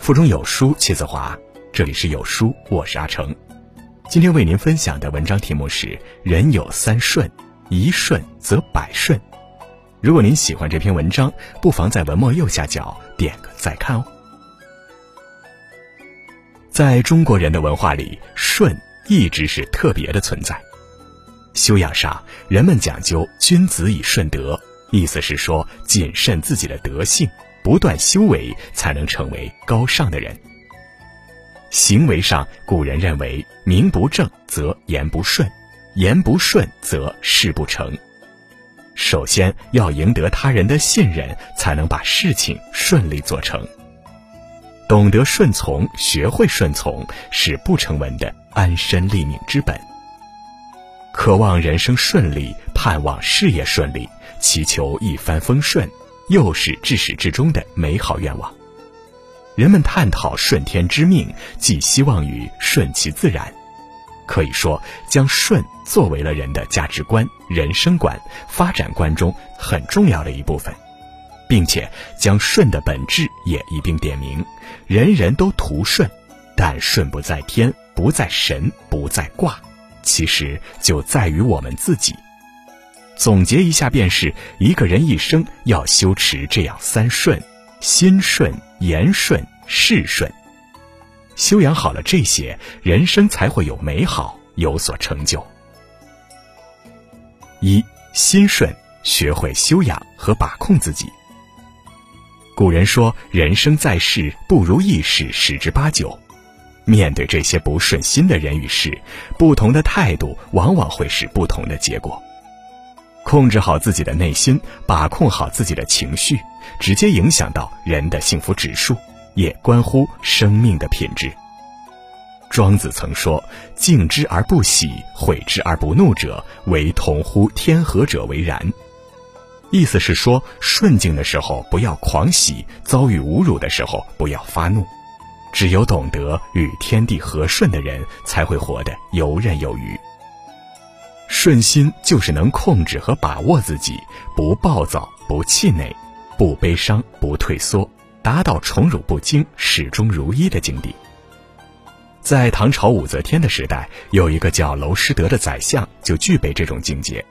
腹中有书气自华，这里是有书，我是阿成。今天为您分享的文章题目是“人有三顺，一顺则百顺”。如果您喜欢这篇文章，不妨在文末右下角点个再看哦。在中国人的文化里，顺一直是特别的存在。修养上，人们讲究“君子以顺德”，意思是说谨慎自己的德性。不断修为，才能成为高尚的人。行为上，古人认为名不正则言不顺，言不顺则事不成。首先要赢得他人的信任，才能把事情顺利做成。懂得顺从，学会顺从，是不成文的安身立命之本。渴望人生顺利，盼望事业顺利，祈求一帆风顺。又是至始至终的美好愿望。人们探讨顺天之命，寄希望于顺其自然。可以说，将顺作为了人的价值观、人生观、发展观中很重要的一部分，并且将顺的本质也一并点明：人人都图顺，但顺不在天，不在神，不在卦，其实就在于我们自己。总结一下，便是一个人一生要修持这样三顺：心顺、言顺、事顺。修养好了这些，人生才会有美好，有所成就。一心顺，学会修养和把控自己。古人说：“人生在世，不如意事十之八九。”面对这些不顺心的人与事，不同的态度往往会是不同的结果。控制好自己的内心，把控好自己的情绪，直接影响到人的幸福指数，也关乎生命的品质。庄子曾说：“敬之而不喜，悔之而不怒者，唯同乎天和者为然。”意思是说，顺境的时候不要狂喜，遭遇侮辱的时候不要发怒。只有懂得与天地和顺的人，才会活得游刃有余。顺心就是能控制和把握自己，不暴躁，不气馁，不悲伤，不退缩，达到宠辱不惊、始终如一的境地。在唐朝武则天的时代，有一个叫娄师德的宰相，就具备这种境界。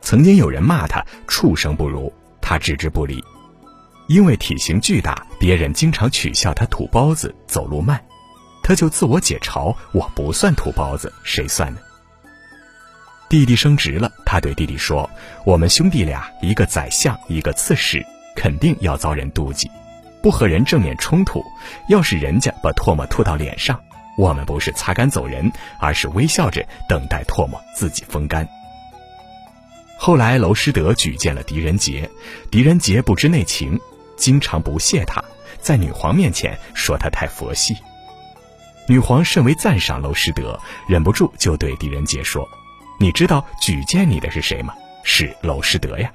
曾经有人骂他畜生不如，他置之不理。因为体型巨大，别人经常取笑他土包子、走路慢，他就自我解嘲：“我不算土包子，谁算呢？”弟弟升职了，他对弟弟说：“我们兄弟俩，一个宰相，一个刺史，肯定要遭人妒忌。不和人正面冲突，要是人家把唾沫吐到脸上，我们不是擦干走人，而是微笑着等待唾沫自己风干。”后来，娄师德举荐了狄仁杰，狄仁杰不知内情，经常不屑他，在女皇面前说他太佛系。女皇甚为赞赏娄师德，忍不住就对狄仁杰说。你知道举荐你的是谁吗？是娄师德呀。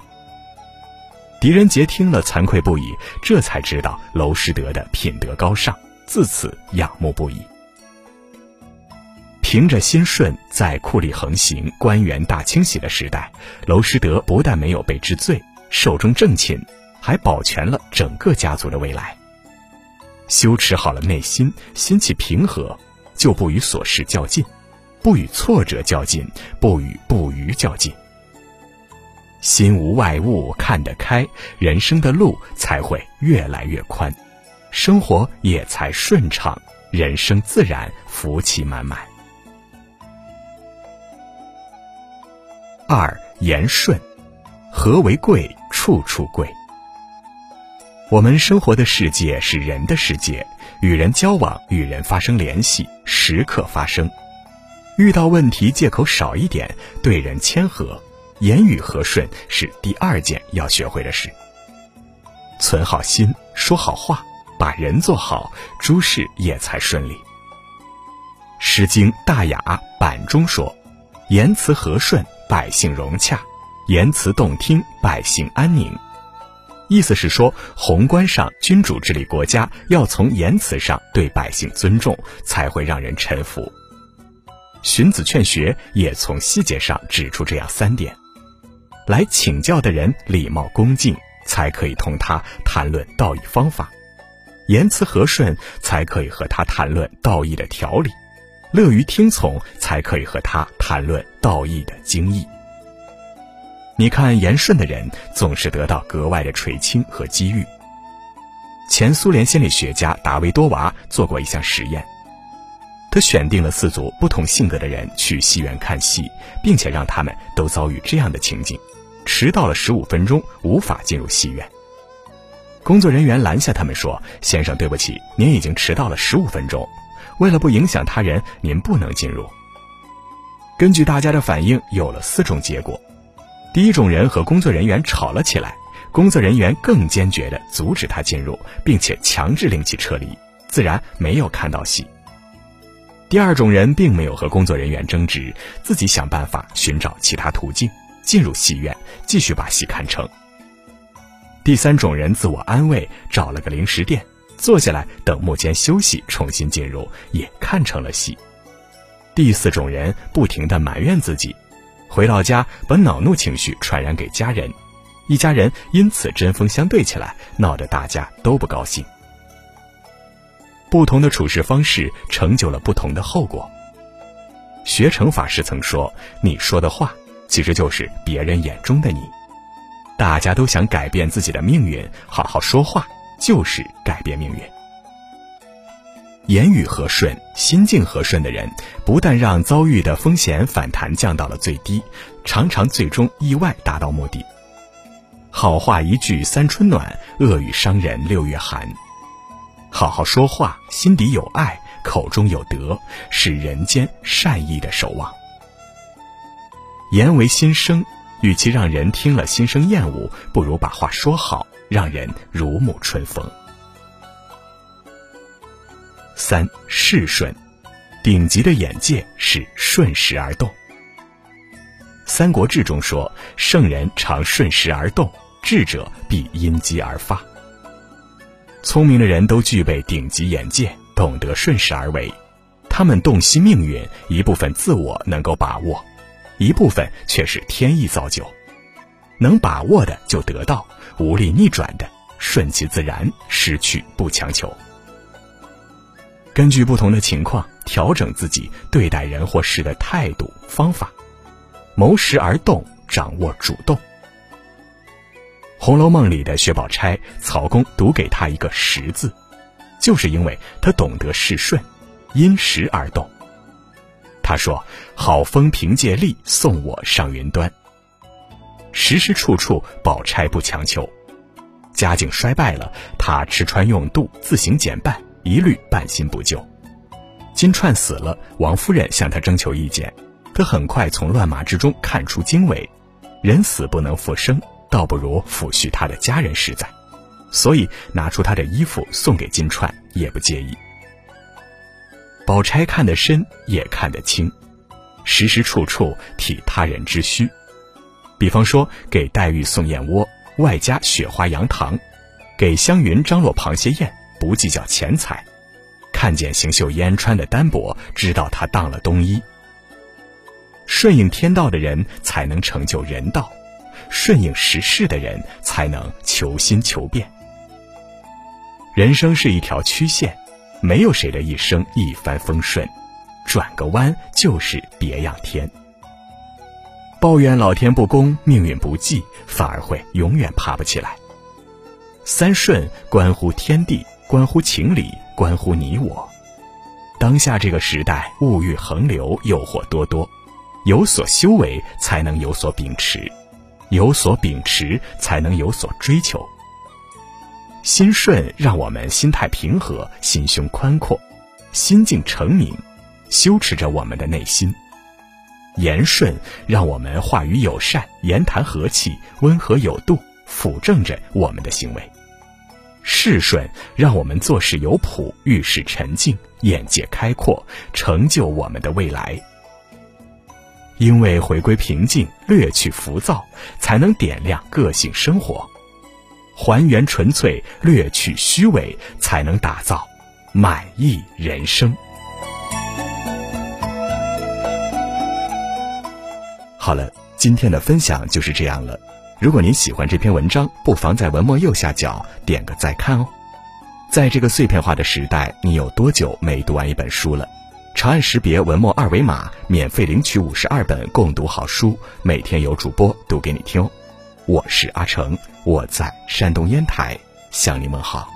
狄仁杰听了惭愧不已，这才知道娄师德的品德高尚，自此仰慕不已。凭着心顺，在酷吏横行、官员大清洗的时代，娄师德不但没有被治罪，寿终正寝，还保全了整个家族的未来。修持好了内心，心气平和，就不与琐事较劲。不与挫折较劲，不与不愉较劲。心无外物，看得开，人生的路才会越来越宽，生活也才顺畅，人生自然福气满满。二言顺，和为贵，处处贵。我们生活的世界是人的世界，与人交往，与人发生联系，时刻发生。遇到问题，借口少一点，对人谦和，言语和顺，是第二件要学会的事。存好心，说好话，把人做好，诸事也才顺利。《诗经·大雅·版》中说：“言辞和顺，百姓融洽；言辞动听，百姓安宁。”意思是说，宏观上，君主治理国家要从言辞上对百姓尊重，才会让人臣服。荀子劝学也从细节上指出这样三点：来请教的人礼貌恭敬，才可以同他谈论道义方法；言辞和顺，才可以和他谈论道义的条理；乐于听从，才可以和他谈论道义的精义。你看，言顺的人总是得到格外的垂青和机遇。前苏联心理学家达维多娃做过一项实验，他选定了四组不同性格的人去戏院看戏，并且让他们都遭遇这样的情景：迟到了十五分钟，无法进入戏院。工作人员拦下他们说：“先生，对不起，您已经迟到了十五分钟。为了不影响他人，您不能进入。”根据大家的反应，有了四种结果。第一种人和工作人员吵了起来，工作人员更坚决地阻止他进入，并且强制令其撤离，自然没有看到戏。第二种人并没有和工作人员争执，自己想办法寻找其他途径进入戏院，继续把戏看成。第三种人自我安慰，找了个零食店，坐下来等幕间休息，重新进入，也看成了戏。第四种人不停地埋怨自己，回到家把恼怒情绪传染给家人，一家人因此针锋相对起来，闹得大家都不高兴。不同的处事方式成就了不同的后果。学成法师曾说：“你说的话，其实就是别人眼中的你。”大家都想改变自己的命运，好好说话就是改变命运。言语和顺、心境和顺的人，不但让遭遇的风险反弹降到了最低，常常最终意外达到目的。好话一句三春暖，恶语伤人六月寒。好好说话，心底有爱，口中有德，是人间善意的守望。言为心声。与其让人听了心生厌恶，不如把话说好，让人如沐春风。三事顺，顶级的眼界是顺时而动。《三国志》中说：“圣人常顺时而动，智者必因机而发。”聪明的人都具备顶级眼界，懂得顺势而为。他们洞悉命运，一部分自我能够把握。一部分却是天意造就，能把握的就得到，无力逆转的顺其自然，失去不强求。根据不同的情况调整自己对待人或事的态度方法，谋时而动，掌握主动。《红楼梦》里的薛宝钗，曹公读给她一个“时”字，就是因为他懂得事顺，因时而动。他说：“好风凭借力，送我上云端。”时时处处，宝钗不强求。家境衰败了，他吃穿用度，自行减半，一律半新不旧。金钏死了，王夫人向他征求意见，他很快从乱麻之中看出经纬：人死不能复生，倒不如抚恤他的家人实在。所以拿出他的衣服送给金钏，也不介意。宝钗看得深，也看得清，时时处处替他人之需。比方说，给黛玉送燕窝，外加雪花羊糖；给湘云张罗螃蟹宴，不计较钱财。看见邢岫烟穿的单薄，知道她当了冬衣。顺应天道的人，才能成就人道；顺应时势的人，才能求新求变。人生是一条曲线。没有谁的一生一帆风顺，转个弯就是别样天。抱怨老天不公、命运不济，反而会永远爬不起来。三顺关乎天地，关乎情理，关乎你我。当下这个时代，物欲横流，诱惑多多，有所修为才能有所秉持，有所秉持才能有所追求。心顺让我们心态平和，心胸宽阔，心境澄明，修持着我们的内心；言顺让我们话语友善，言谈和气，温和有度，辅正着我们的行为；事顺让我们做事有谱，遇事沉静，眼界开阔，成就我们的未来。因为回归平静，略去浮躁，才能点亮个性生活。还原纯粹，略去虚伪，才能打造满意人生。好了，今天的分享就是这样了。如果您喜欢这篇文章，不妨在文末右下角点个再看哦。在这个碎片化的时代，你有多久没读完一本书了？长按识别文末二维码，免费领取五十二本共读好书，每天有主播读给你听。我是阿成，我在山东烟台向你问好。